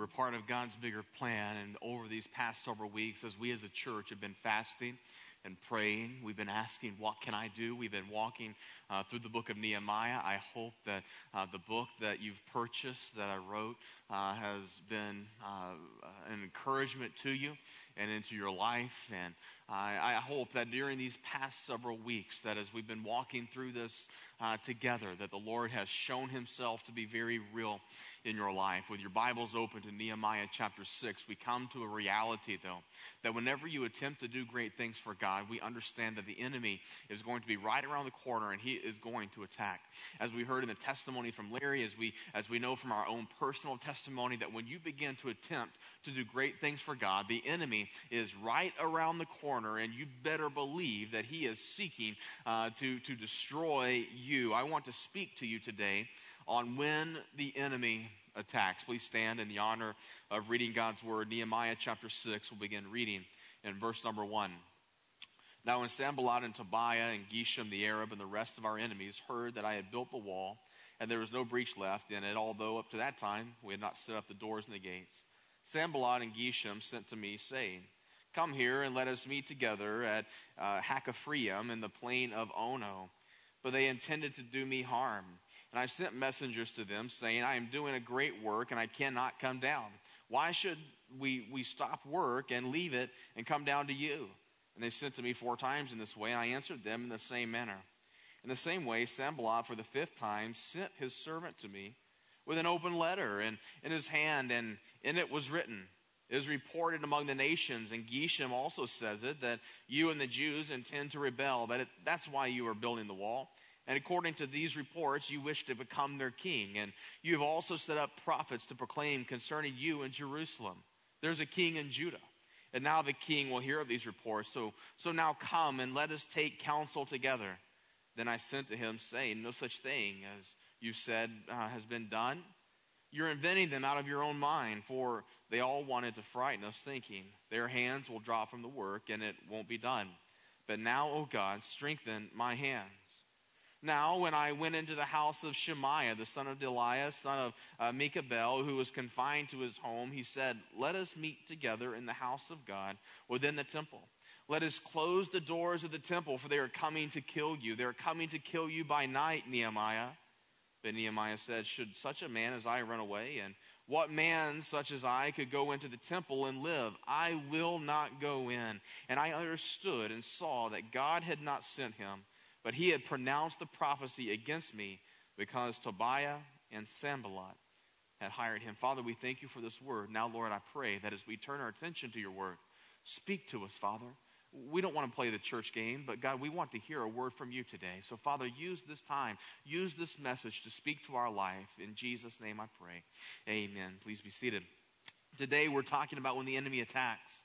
We're part of God's bigger plan. And over these past several weeks, as we as a church have been fasting and praying, we've been asking, What can I do? We've been walking uh, through the book of Nehemiah. I hope that uh, the book that you've purchased, that I wrote, uh, has been uh, an encouragement to you and into your life. And I, I, hope that during these past several weeks, that as we've been walking through this uh, together, that the Lord has shown himself to be very real in your life. With your Bibles open to Nehemiah chapter 6, we come to a reality, though, that whenever you attempt to do great things for God, we understand that the enemy is going to be right around the corner and he is going to attack. As we heard in the testimony from Larry, as we, as we know from our own personal testimony, that when you begin to attempt to do great things for God, the enemy is right around the corner, and you better believe that he is seeking uh, to, to destroy you. I want to speak to you today on when the enemy attacks. Please stand in the honor of reading God's word. Nehemiah chapter 6, we'll begin reading in verse number 1. Now, when Sanballat and Tobiah and Geshem the Arab and the rest of our enemies heard that I had built the wall, and there was no breach left in it, although up to that time we had not set up the doors and the gates, Sanballat and Geshem sent to me, saying, Come here and let us meet together at uh, in the plain of Ono. But they intended to do me harm. And I sent messengers to them, saying, I am doing a great work, and I cannot come down. Why should we, we stop work and leave it and come down to you? And they sent to me four times in this way, and I answered them in the same manner. In the same way, Sanballat, for the fifth time, sent his servant to me with an open letter and in his hand, and in it was written, Is reported among the nations, and Geshem also says it, that you and the Jews intend to rebel, that it, that's why you are building the wall. And according to these reports, you wish to become their king. And you have also set up prophets to proclaim concerning you in Jerusalem. There's a king in Judah. And now the king will hear of these reports. So, so now come and let us take counsel together. Then I sent to him, saying, No such thing as you said uh, has been done. You're inventing them out of your own mind, for they all wanted to frighten us, thinking, Their hands will drop from the work, and it won't be done. But now, O God, strengthen my hands. Now, when I went into the house of Shemaiah, the son of Delaiah, son of uh, Mehetabel, who was confined to his home, he said, Let us meet together in the house of God within the temple. Let us close the doors of the temple, for they are coming to kill you. They are coming to kill you by night, Nehemiah. But Nehemiah said, Should such a man as I run away? And what man such as I could go into the temple and live? I will not go in. And I understood and saw that God had not sent him, but he had pronounced the prophecy against me because Tobiah and Sanballat had hired him. Father, we thank you for this word. Now, Lord, I pray that as we turn our attention to your word, speak to us, Father we don't want to play the church game, but God, we want to hear a word from you today. So, Father, use this time, use this message to speak to our life. In Jesus' name I pray. Amen. Please be seated. Today we're talking about when the enemy attacks.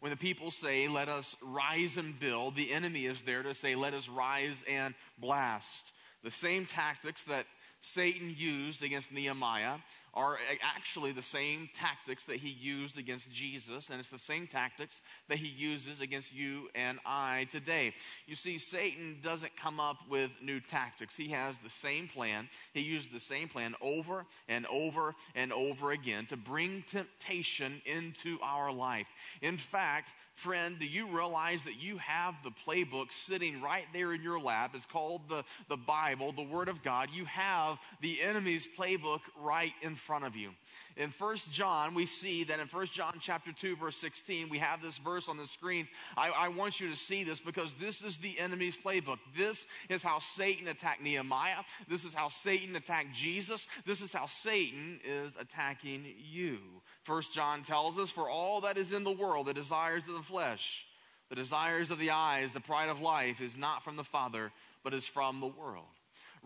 When the people say, let us rise and build, the enemy is there to say, let us rise and blast. The same tactics that Satan used against Nehemiah are actually the same tactics that he used against Jesus, and it's the same tactics that he uses against you and I today. You see, Satan doesn't come up with new tactics. He has the same plan. He uses the same plan over and over and over again to bring temptation into our life. In fact, friend, do you realize that you have the playbook sitting right there in your lap? It's called the, the Bible, the Word of God. You have the enemy's playbook right in front of you. In 1 John, we see that in 1 John chapter 2, verse 16, we have this verse on the screen. I, I want you to see this because this is the enemy's playbook. This is how Satan attacked Nehemiah. This is how Satan attacked Jesus. This is how Satan is attacking you. First John tells us, For all that is in the world, the desires of the flesh, the desires of the eyes, the pride of life, is not from the Father, but is from the world.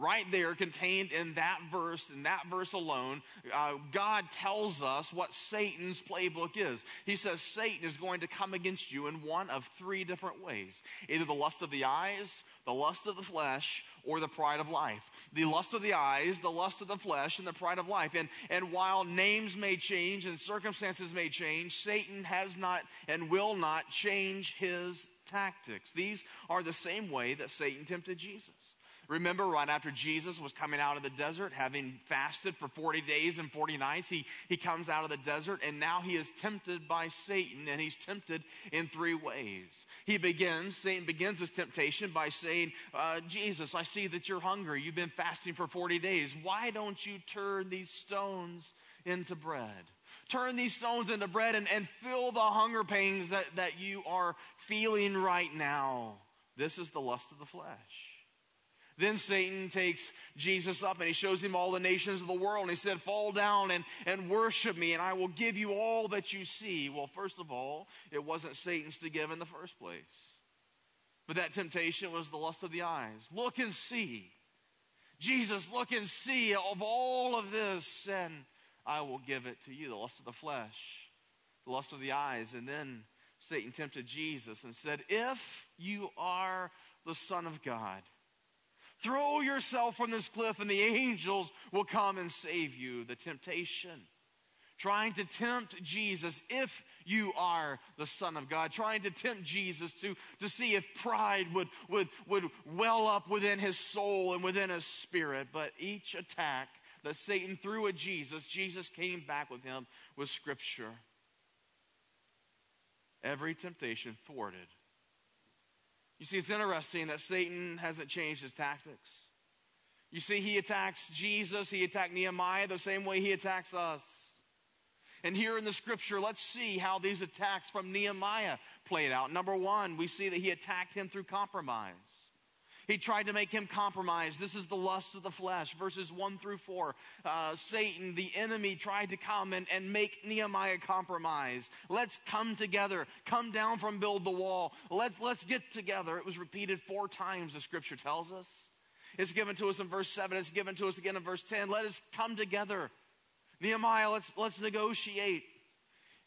Right there, contained in that verse, in that verse alone, uh, God tells us what Satan's playbook is. He says Satan is going to come against you in one of three different ways either the lust of the eyes, the lust of the flesh, or the pride of life. The lust of the eyes, the lust of the flesh, and the pride of life. And, and while names may change and circumstances may change, Satan has not and will not change his tactics. These are the same way that Satan tempted Jesus. Remember, right after Jesus was coming out of the desert, having fasted for 40 days and 40 nights, he, he comes out of the desert and now he is tempted by Satan, and he's tempted in three ways. He begins, Satan begins his temptation by saying, uh, Jesus, I see that you're hungry. You've been fasting for 40 days. Why don't you turn these stones into bread? Turn these stones into bread and, and fill the hunger pains that, that you are feeling right now. This is the lust of the flesh. Then Satan takes Jesus up and he shows him all the nations of the world. And he said, Fall down and, and worship me, and I will give you all that you see. Well, first of all, it wasn't Satan's to give in the first place. But that temptation was the lust of the eyes. Look and see. Jesus, look and see of all of this, and I will give it to you. The lust of the flesh, the lust of the eyes. And then Satan tempted Jesus and said, If you are the Son of God, Throw yourself from this cliff, and the angels will come and save you. The temptation. Trying to tempt Jesus if you are the Son of God. Trying to tempt Jesus to, to see if pride would, would, would well up within his soul and within his spirit. But each attack that Satan threw at Jesus, Jesus came back with him with Scripture. Every temptation thwarted you see, it's interesting that Satan hasn't changed his tactics. You see, he attacks Jesus, he attacked Nehemiah the same way he attacks us. And here in the scripture, let's see how these attacks from Nehemiah played out. Number one, we see that he attacked him through compromise. He tried to make him compromise. This is the lust of the flesh. Verses 1 through 4. Uh, Satan, the enemy, tried to come and, and make Nehemiah compromise. Let's come together. Come down from build the wall. Let's, let's get together. It was repeated four times, the scripture tells us. It's given to us in verse 7. It's given to us again in verse 10. Let us come together. Nehemiah, let's, let's negotiate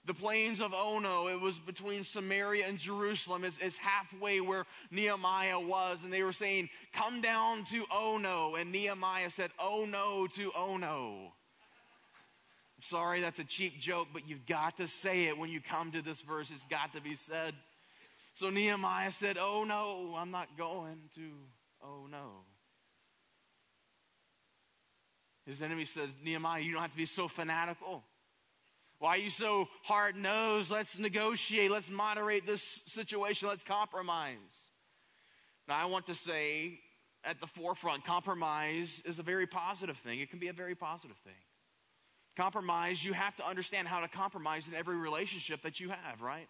the plains of Ono. It was between Samaria and Jerusalem. It's, it's, halfway where Nehemiah was. And they were saying, Come down to Ono. And Nehemiah said, Oh no to Ono. Sorry, that's a cheap joke, but you've got to say it when you come to this verse. It's got to be said. So Nehemiah said, Oh no, I'm not going to Oh no. His enemy said, Nehemiah, you don't have to be so fanatical. Why are you so hard nosed? Let's negotiate. Let's moderate this situation. Let's compromise. Now, I want to say at the forefront compromise is a very positive thing. It can be a very positive thing. Compromise, you have to understand how to compromise in every relationship that you have, right?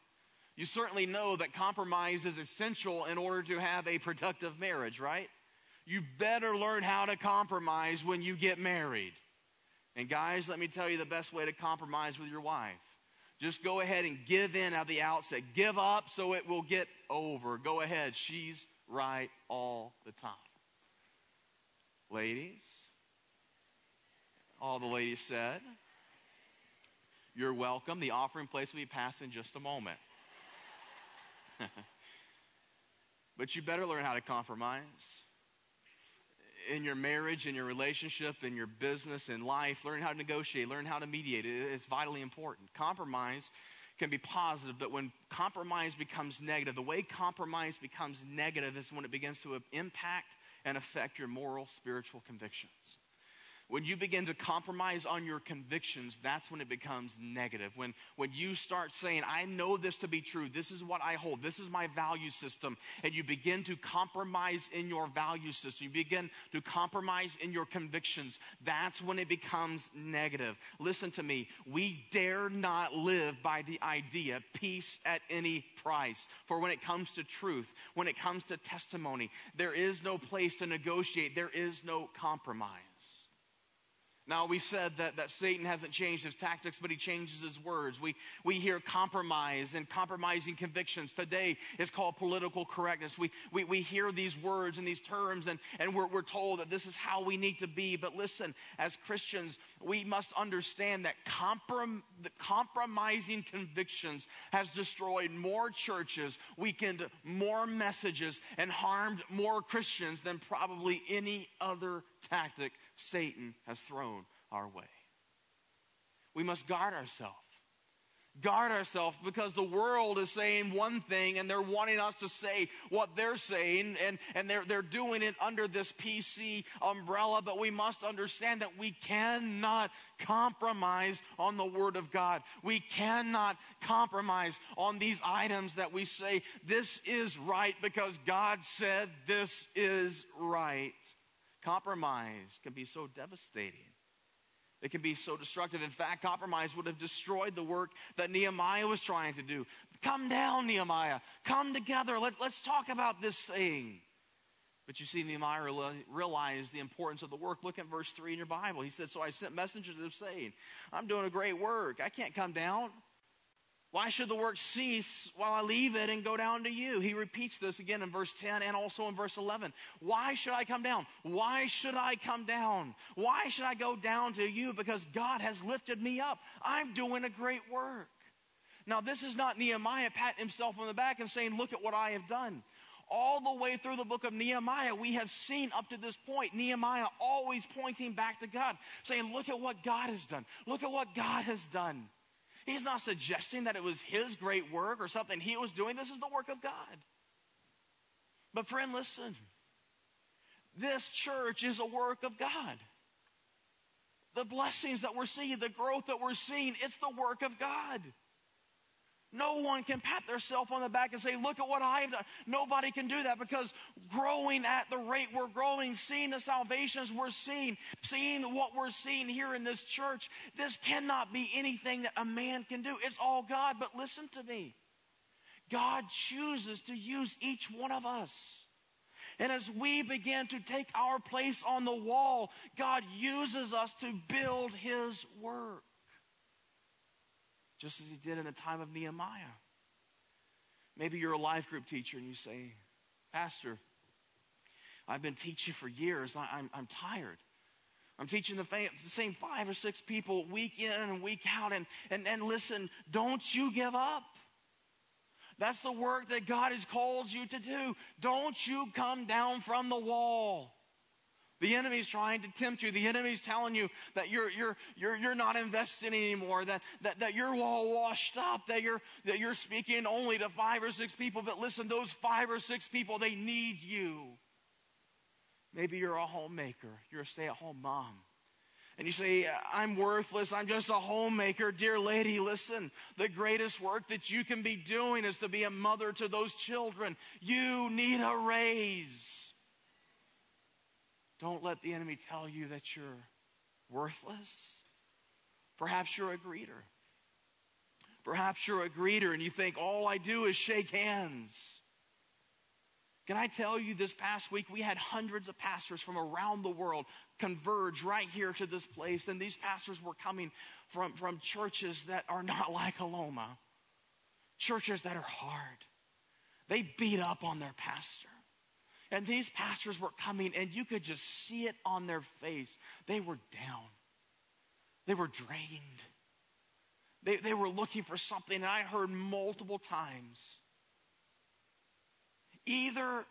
You certainly know that compromise is essential in order to have a productive marriage, right? You better learn how to compromise when you get married. And guys, let me tell you the best way to compromise with your wife. Just go ahead and give in at the outset. Give up so it will get over. Go ahead. She's right all the time. Ladies, all the ladies said, You're welcome. The offering place will be passed in just a moment. but you better learn how to compromise in your marriage, in your relationship, in your business, in life, learn how to negotiate, learn how to mediate. It's vitally important. Compromise can be positive, but when compromise becomes negative, the way compromise becomes negative is when it begins to impact and affect your moral, spiritual convictions. When you begin to compromise on your convictions, that's when it becomes negative. When, when you start saying, I know this to be true, this is what I hold, this is my value system, and you begin to compromise in your value system, you begin to compromise in your convictions, that's when it becomes negative. Listen to me, we dare not live by the idea peace at any price. For when it comes to truth, when it comes to testimony, there is no place to negotiate, there is no compromise. Now, we said that, that Satan hasn't changed his tactics, but he changes his words. We, we hear compromise and compromising convictions. Today is called political correctness. We, we, we hear these words and these terms, and, and we're, we're told that this is how we need to be. But listen, as Christians, we must understand that comprom- compromising convictions has destroyed more churches, weakened more messages, and harmed more Christians than probably any other tactic Satan has thrown our way. We must guard ourselves guard ourselves because the world is saying one thing and they're wanting us to say what they're saying and, and they're, they're doing it under this PC umbrella. But we must understand that we cannot compromise on the Word of God. We cannot compromise on these items that we say, this is right because God said this is right. Compromise can be so devastating. It can be so destructive. In fact, compromise would have destroyed the work that Nehemiah was trying to do. Come down, Nehemiah. Come together. Let, let's talk about this thing. But you see, Nehemiah realized the importance of the work. Look at verse 3 in your Bible. He said, So I sent messengers of saying, I'm doing a great work. I can't come down. Why should the work cease while I leave it and go down to you? He repeats this again in verse 10 and also in verse 11. Why should I come down? Why should I come down? Why should I go down to you? Because God has lifted me up. I'm doing a great work. Now, this is not Nehemiah patting himself on the back and saying, Look at what I have done. All the way through the book of Nehemiah, we have seen up to this point Nehemiah always pointing back to God, saying, Look at what God has done. Look at what God has done. He's not suggesting that it was his great work or something he was doing. This is the work of God. But, friend, listen. This church is a work of God. The blessings that we're seeing, the growth that we're seeing, it's the work of God. No one can pat themselves on the back and say, Look at what I have done. Nobody can do that because growing at the rate we're growing, seeing the salvations we're seeing, seeing what we're seeing here in this church, this cannot be anything that a man can do. It's all God. But listen to me God chooses to use each one of us. And as we begin to take our place on the wall, God uses us to build His work just as he did in the time of Nehemiah. Maybe you're a life group teacher and you say, Pastor, I've been teaching for years. I, am I'm tired. I'm teaching the, the, same five or six people week in and week out. And, and, and listen, don't you give up. That's the work that God has called you to do. Don't you come down from the wall. The enemy's trying to tempt you. The enemy's telling you that you're, you're, you're, you're not investing anymore, that, that, that you're all washed up, that you're, that you're speaking only to five or six people. But listen, those five or six people, they need you. Maybe you're a homemaker, you're a stay at home mom. And you say, I'm worthless. I'm just a homemaker. Dear lady, listen. The greatest work that you can be doing is to be a mother to those children. You need a raise. Don't let the enemy tell you that you're worthless. Perhaps you're a greeter. Perhaps you're a greeter and you think, all I do is shake hands. Can I tell you, this past week we had hundreds of pastors from around the world converge right here to this place, and these pastors were coming from, from churches that are not like Aloma, churches that are hard. They beat up on their pastor. And these pastors were coming, and you could just see it on their face. They were down, they were drained. They, they were looking for something, and I heard multiple times either,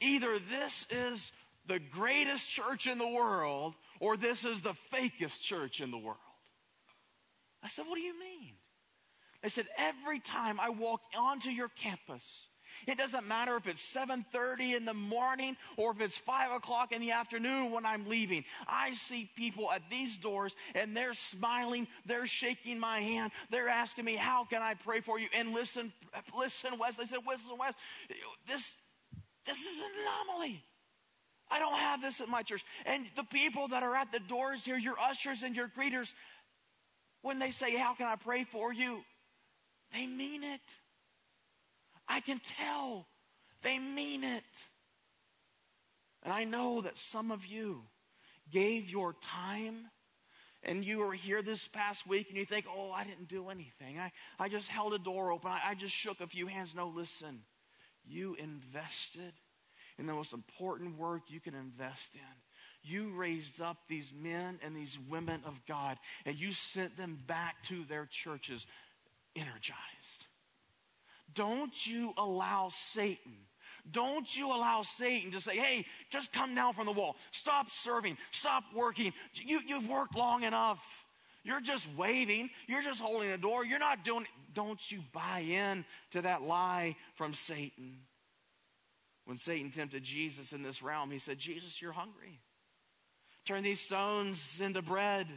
either this is the greatest church in the world, or this is the fakest church in the world. I said, What do you mean? They said, Every time I walk onto your campus, it doesn't matter if it's 7:30 in the morning or if it's 5 o'clock in the afternoon when I'm leaving. I see people at these doors and they're smiling, they're shaking my hand, they're asking me, "How can I pray for you?" And listen, listen, Wes. They said, "Listen, Wes, this this is an anomaly." I don't have this at my church. And the people that are at the doors here, your ushers and your greeters, when they say, How can I pray for you? They mean it. I can tell they mean it. And I know that some of you gave your time and you were here this past week and you think, oh, I didn't do anything. I, I just held a door open. I, I just shook a few hands. No, listen. You invested in the most important work you can invest in. You raised up these men and these women of God and you sent them back to their churches energized. Don't you allow Satan. Don't you allow Satan to say, hey, just come down from the wall. Stop serving. Stop working. You, you've worked long enough. You're just waving. You're just holding the door. You're not doing it. Don't you buy in to that lie from Satan. When Satan tempted Jesus in this realm, he said, Jesus, you're hungry. Turn these stones into bread.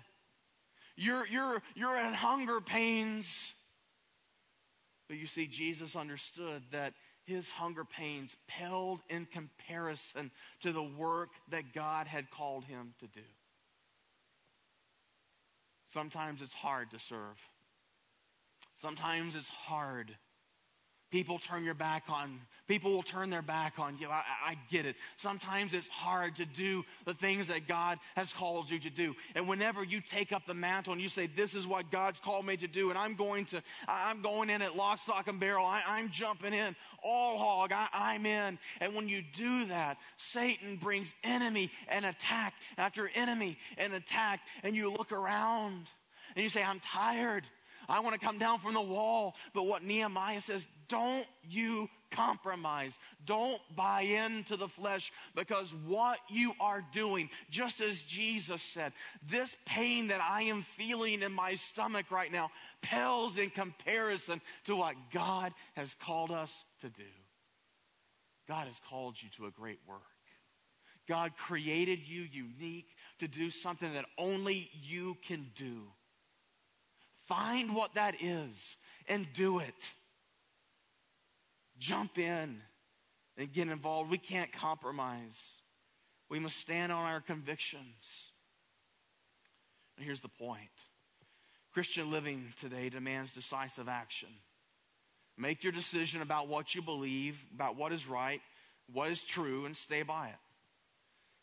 You're, you're, you're in hunger pains. But you see, Jesus understood that his hunger pains paled in comparison to the work that God had called him to do. Sometimes it's hard to serve. Sometimes it's hard People turn your back on. People will turn their back on you. I, I, get it. Sometimes it's hard to do the things that God has called you to do. And whenever you take up the mantle and you say, "This is what God's called me to do," and I'm going to, I'm going in at lock, stock, and barrel. I, am jumping in all hog. I, I'm in. And when you do that, Satan brings enemy and attack after enemy and attack, and you look around and you say, "I'm tired." I want to come down from the wall. But what Nehemiah says, don't you compromise. Don't buy into the flesh because what you are doing, just as Jesus said, this pain that I am feeling in my stomach right now pales in comparison to what God has called us to do. God has called you to a great work. God created you unique to do something that only you can do. Find what that is and do it. Jump in and get involved. We can't compromise. We must stand on our convictions. And here's the point Christian living today demands decisive action. Make your decision about what you believe, about what is right, what is true, and stay by it.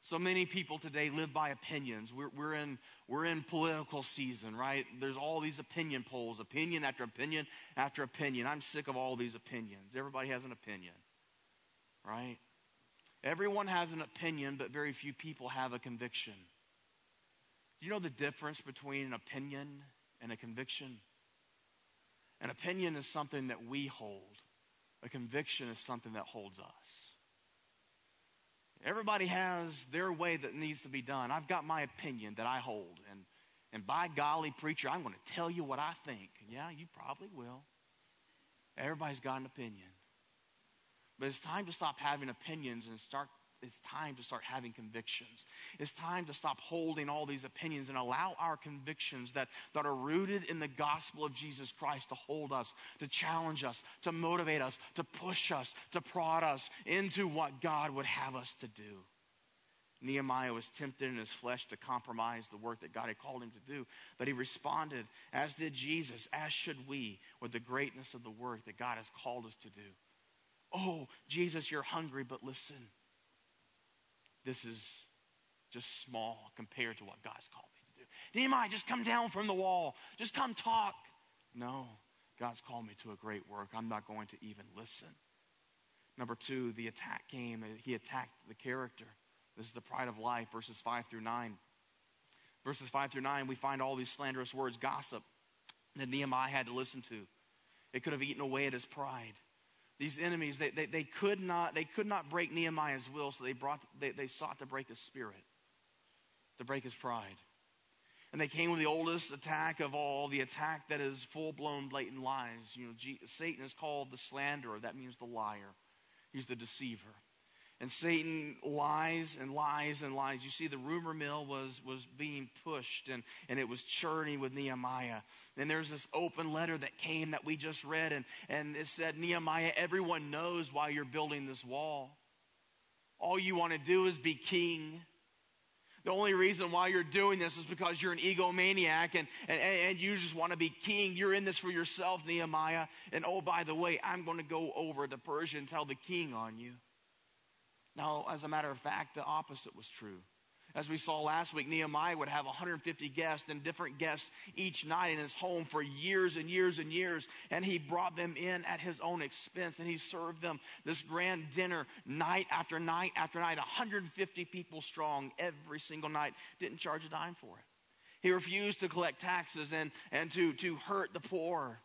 So many people today live by opinions. We're, we're, in, we're in political season, right? There's all these opinion polls, opinion after opinion after opinion. I'm sick of all these opinions. Everybody has an opinion, right? Everyone has an opinion, but very few people have a conviction. Do you know the difference between an opinion and a conviction? An opinion is something that we hold, a conviction is something that holds us. Everybody has their way that needs to be done. I've got my opinion that I hold. And, and by golly, preacher, I'm going to tell you what I think. Yeah, you probably will. Everybody's got an opinion. But it's time to stop having opinions and start it's time to start having convictions. It's time to stop holding all these opinions and allow our convictions that, that are rooted in the gospel of Jesus Christ to hold us, to challenge us, to motivate us, to push us, to prod us into what God would have us to do. Nehemiah was tempted in his flesh to compromise the work that God had called him to do, but he responded, as did Jesus, as should we, with the greatness of the work that God has called us to do. Oh, Jesus, you're hungry, but listen this is just small compared to what God's called me to do. Nehemiah, just come down from the wall. Just come talk. No, God's called me to a great work. I'm not going to even listen. Number two, the attack came. Uh, he attacked the character. This is the pride of life, verses 5 through 9. Verses 5 through 9, we find all these slanderous words, gossip, that Nehemiah had to listen to. It could have eaten away at his pride these enemies, they, they, they, could not, they could not break Nehemiah's will, so they, brought, they, they sought to break his spirit, to break his pride. And they came with the oldest attack of all, the attack that is full blown, blatant lies. You know, G- Satan is called the slanderer, that means the liar, he's the deceiver. And Satan lies and lies and lies. You see, the rumor mill was, was being pushed and, and it was churning with Nehemiah. And there's this open letter that came that we just read, and, and it said, Nehemiah, everyone knows why you're building this wall. All you want to do is be king. The only reason why you're doing this is because you're an egomaniac and, and, and you just want to be king. You're in this for yourself, Nehemiah. And oh, by the way, I'm going to go over to Persia and tell the king on you. Now, as a matter of fact, the opposite was true. As we saw last week, Nehemiah would have 150 guests and different guests each night in his home for years and years and years. And he brought them in at his own expense and he served them this grand dinner night after night after night, 150 people strong every single night. Didn't charge a dime for it. He refused to collect taxes and, and to, to hurt the poor.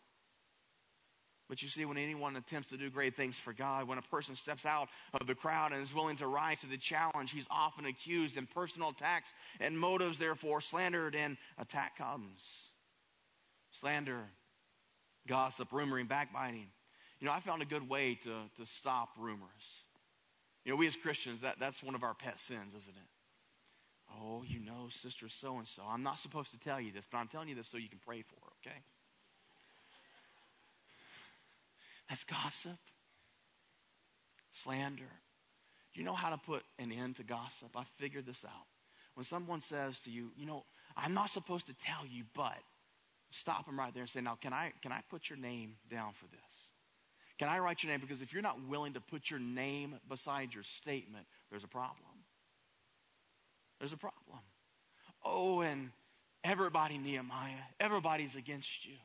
But you see, when anyone attempts to do great things for God, when a person steps out of the crowd and is willing to rise to the challenge, he's often accused, and personal attacks and motives, therefore, slandered and attack comes. slander, gossip, rumoring, backbiting. You know, I found a good way to, to stop rumors. You know, we as Christians, that, that's one of our pet sins, isn't it? Oh, you know, sister so and so. I'm not supposed to tell you this, but I'm telling you this so you can pray for her, okay? That's gossip, slander. Do you know how to put an end to gossip? I figured this out. When someone says to you, you know, I'm not supposed to tell you, but stop them right there and say, now, can I, can I put your name down for this? Can I write your name? Because if you're not willing to put your name beside your statement, there's a problem. There's a problem. Oh, and everybody, Nehemiah, everybody's against you.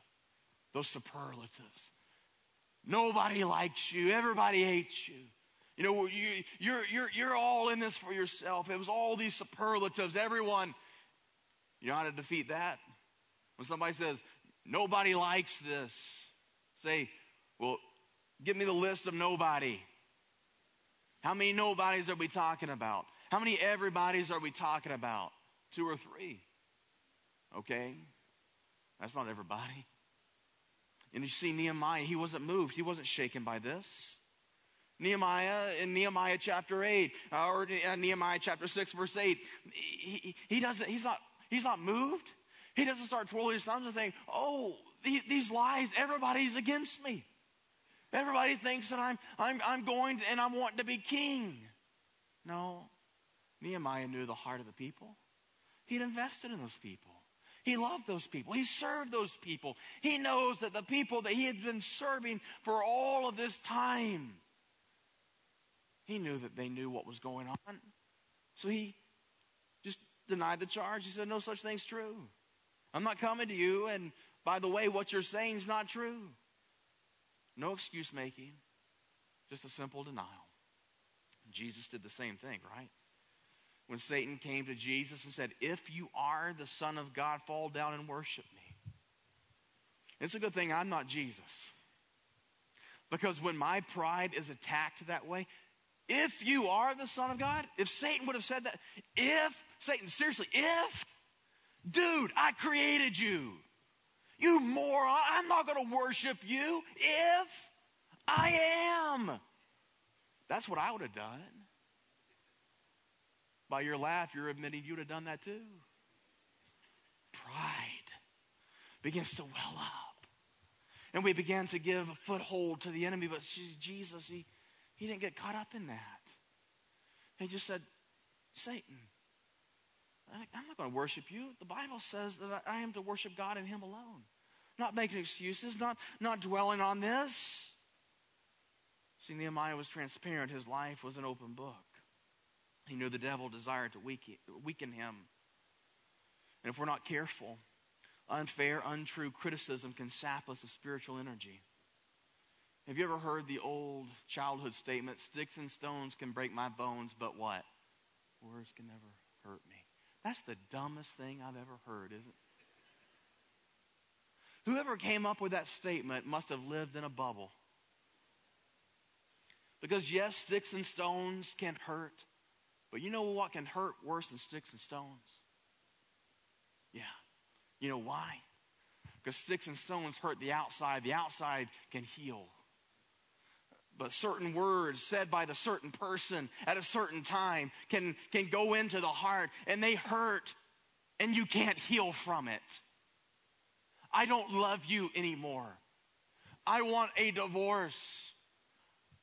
Those superlatives. Nobody likes you. Everybody hates you. You know, you, you're, you're, you're all in this for yourself. It was all these superlatives. Everyone, you know how to defeat that? When somebody says, nobody likes this, say, well, give me the list of nobody. How many nobodies are we talking about? How many everybody's are we talking about? Two or three. Okay? That's not everybody. And you see Nehemiah, he wasn't moved, he wasn't shaken by this. Nehemiah in Nehemiah chapter 8 uh, or uh, Nehemiah chapter 6 verse 8 he, he doesn't he's not he's not moved. He doesn't start twirling his thumbs and saying oh these, lies everybody's against me. Everybody thinks that I'm I'm I'm going to, and I'm wanting to be king. No. Nehemiah knew the heart of the people. He'd invested in those people he loved those people. He served those people. He knows that the people that he had been serving for all of this time he knew that they knew what was going on. So he just denied the charge. He said, No such thing's true. I'm not coming to you, and by the way, what you're saying is not true. No excuse making, just a simple denial. Jesus did the same thing, right? When Satan came to Jesus and said, If you are the Son of God, fall down and worship me. It's a good thing I'm not Jesus. Because when my pride is attacked that way, if you are the Son of God, if Satan would have said that, if, Satan, seriously, if, dude, I created you. You moron, I'm not going to worship you if I am. That's what I would have done. By your laugh, you're admitting you'd have done that too. Pride begins to well up. And we began to give a foothold to the enemy, but Jesus, he, he didn't get caught up in that. He just said, Satan, I'm not going to worship you. The Bible says that I am to worship God and Him alone. Not making excuses, not, not dwelling on this. See, Nehemiah was transparent. His life was an open book. He knew the devil desired to weaken him. And if we're not careful, unfair, untrue criticism can sap us of spiritual energy. Have you ever heard the old childhood statement, sticks and stones can break my bones, but what? Words can never hurt me. That's the dumbest thing I've ever heard, isn't it? Whoever came up with that statement must have lived in a bubble. Because, yes, sticks and stones can hurt, but you know what can hurt worse than sticks and stones? Yeah. You know why? Because sticks and stones hurt the outside, the outside can heal but certain words said by the certain person at a certain time can, can go into the heart and they hurt and you can't heal from it. I don't love you anymore. I want a divorce.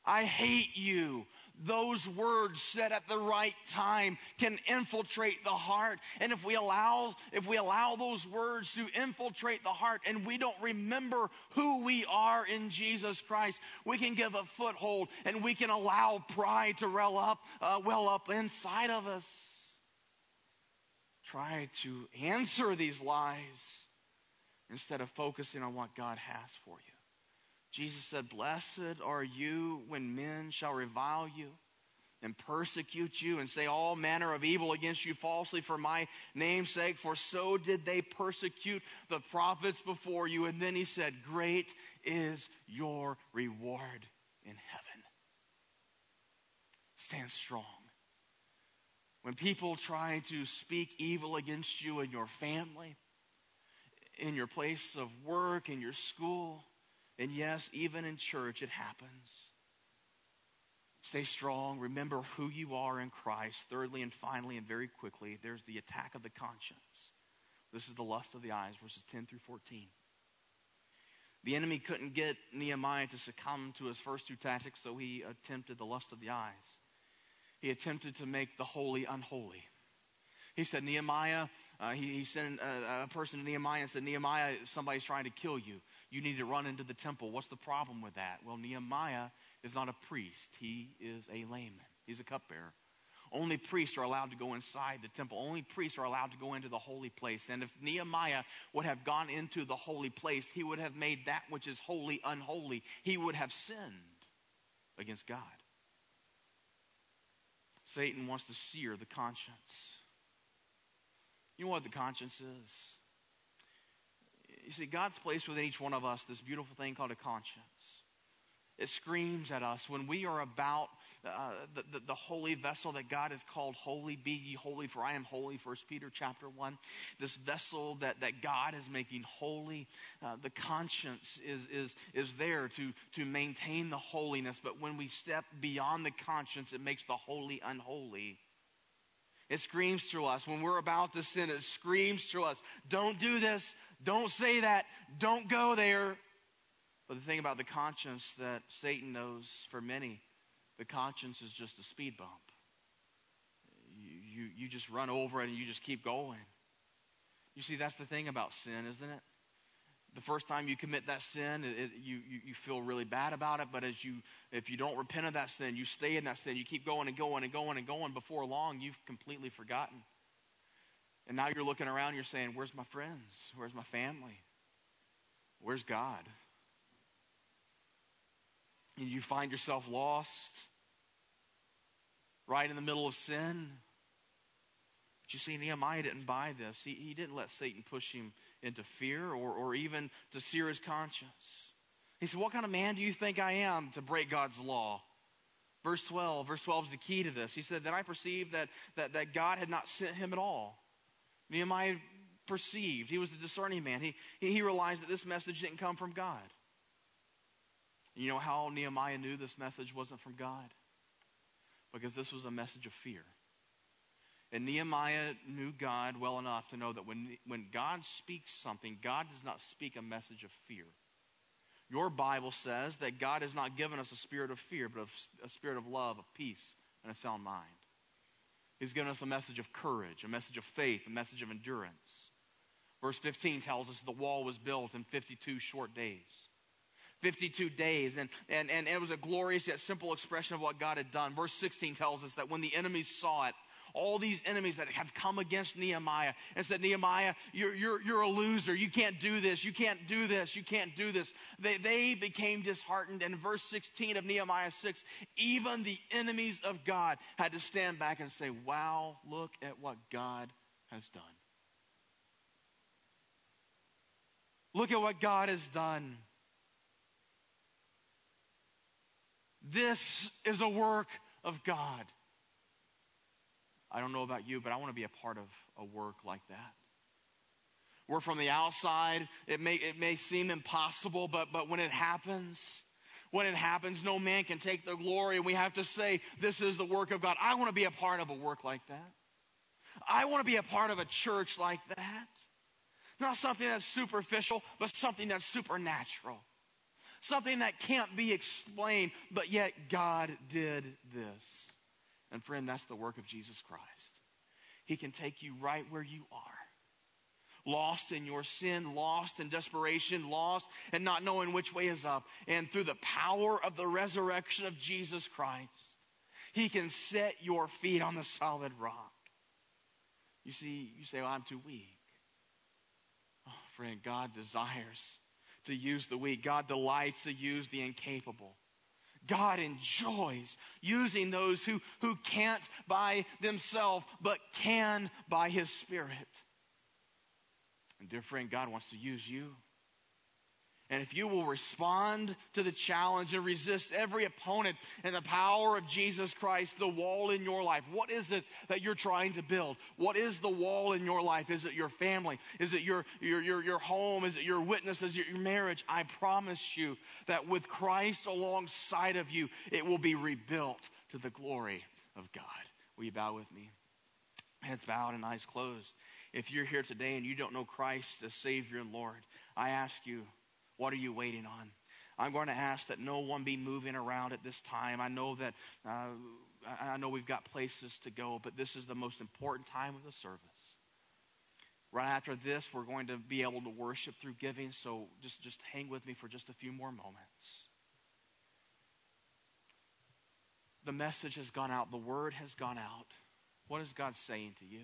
I hate you those words said at the right time can infiltrate the heart. And if we allow if we allow those words to infiltrate the heart and we don't remember who we are in jesus christ we can give a foothold and we can allow pride to well up uh, well up inside of us. Try to answer these lies instead of focusing on what god has for you Jesus said, Blessed are you when men shall revile you and persecute you and say all manner of evil against you falsely for my name's sake, for so did they persecute the prophets before you. And then he said, Great is your reward in heaven. Stand strong. When people try to speak evil against you and your family, in your place of work, in your school, and yes, even in church, it happens. Stay strong. Remember who you are in Christ. Thirdly, and finally, and very quickly, there's the attack of the conscience. This is the lust of the eyes, verses 10 through 14. The enemy couldn't get Nehemiah to succumb to his first two tactics, so he attempted the lust of the eyes. He attempted to make the holy unholy. He said, Nehemiah, uh, he, he, sent a, a, person to Nehemiah and said, Nehemiah, somebody's trying to kill you. You need to run into the temple. What's the problem with that? Well, Nehemiah is not a priest, he is a layman, he's a cupbearer. Only priests are allowed to go inside the temple. Only priests are allowed to go into the holy place. And if Nehemiah would have gone into the holy place, he would have made that which is holy unholy. He would have sinned against God. Satan wants to sear the conscience. You know what the conscience is? You see, God's placed within each one of us this beautiful thing called a conscience. It screams at us when we are about uh, the, the, the, holy vessel that God has called holy. Be ye holy, for I am holy. First Peter chapter 1. This vessel that, that God is making holy. Uh, the conscience is, is, is there to, to maintain the holiness. But when we step beyond the conscience, it makes the holy unholy. It screams to us when we're about to sin. It screams to us, don't do this. Don't say that. Don't go there. But the thing about the conscience that Satan knows for many, the conscience is just a speed bump. You, you, you just run over it and you just keep going. You see, that's the thing about sin, isn't it? The first time you commit that sin, it, it, you, you, you feel really bad about it. But as you, if you don't repent of that sin, you stay in that sin. You keep going and going and going and going. Before long, you've completely forgotten. And now you're looking around, you're saying, Where's my friends? Where's my family? Where's God? and you find yourself lost right in the middle of sin. But you see, Nehemiah didn't buy this. He, he didn't let Satan push him into fear or, or even to sear his conscience. He said, What kind of man do you think I am to break God's law? Verse 12, verse 12 is the key to this. He said, Then I perceived that, that, that God had not sent him at all. Nehemiah perceived, he was a discerning man. He, he, realized that this message didn't come from God. You know how Nehemiah knew this message wasn't from God? Because this was a message of fear. And Nehemiah knew God well enough to know that when, when God speaks something, God does not speak a message of fear. Your Bible says that God has not given us a spirit of fear, but a spirit of love, of peace, and a sound mind. He's given us a message of courage, a message of faith, a message of endurance. Verse 15 tells us the wall was built in 52 short days. 52 days. And, and, and it was a glorious yet simple expression of what God had done. Verse 16 tells us that when the enemies saw it, all these enemies that have come against Nehemiah and said, Nehemiah, you're, you're, you're a loser. You can't do this. You can't do this. You can't do this. They, they became disheartened. And verse 16 of Nehemiah 6, even the enemies of God had to stand back and say, Wow, look at what God has done. Look at what God has done. This is a work of God. I don't know about you, but I want to be a part of a work like that. Where from the outside, it may, it may seem impossible, but, but when it happens, when it happens, no man can take the glory, and we have to say, This is the work of God. I want to be a part of a work like that. I want to be a part of a church like that. Not something that's superficial, but something that's supernatural something that can't be explained, but yet God did this. And friend, that's the work of Jesus Christ. He can take you right where you are. Lost in your sin, lost in desperation, lost and not knowing which way is up. And through the power of the resurrection of Jesus Christ, He can set your feet on the solid rock. You see, you say, well, I'm too weak. Oh, friend, God desires to use the weak. God delights to use the incapable. God enjoys using those who, who can't by themselves, but can by His Spirit. And dear friend, God wants to use you. And if you will respond to the challenge and resist every opponent and the power of Jesus Christ, the wall in your life, what is it that you're trying to build? What is the wall in your life? Is it your family? Is it your, your, your, your home? Is it your witness? Is it your marriage? I promise you that with Christ alongside of you, it will be rebuilt to the glory of God. Will you bow with me? Heads bowed and eyes closed. If you're here today and you don't know Christ as Savior and Lord, I ask you, what are you waiting on? I'm going to ask that no one be moving around at this time. I know that uh, I know we've got places to go, but this is the most important time of the service. Right after this, we're going to be able to worship through giving, so just, just hang with me for just a few more moments. The message has gone out, the word has gone out. What is God saying to you?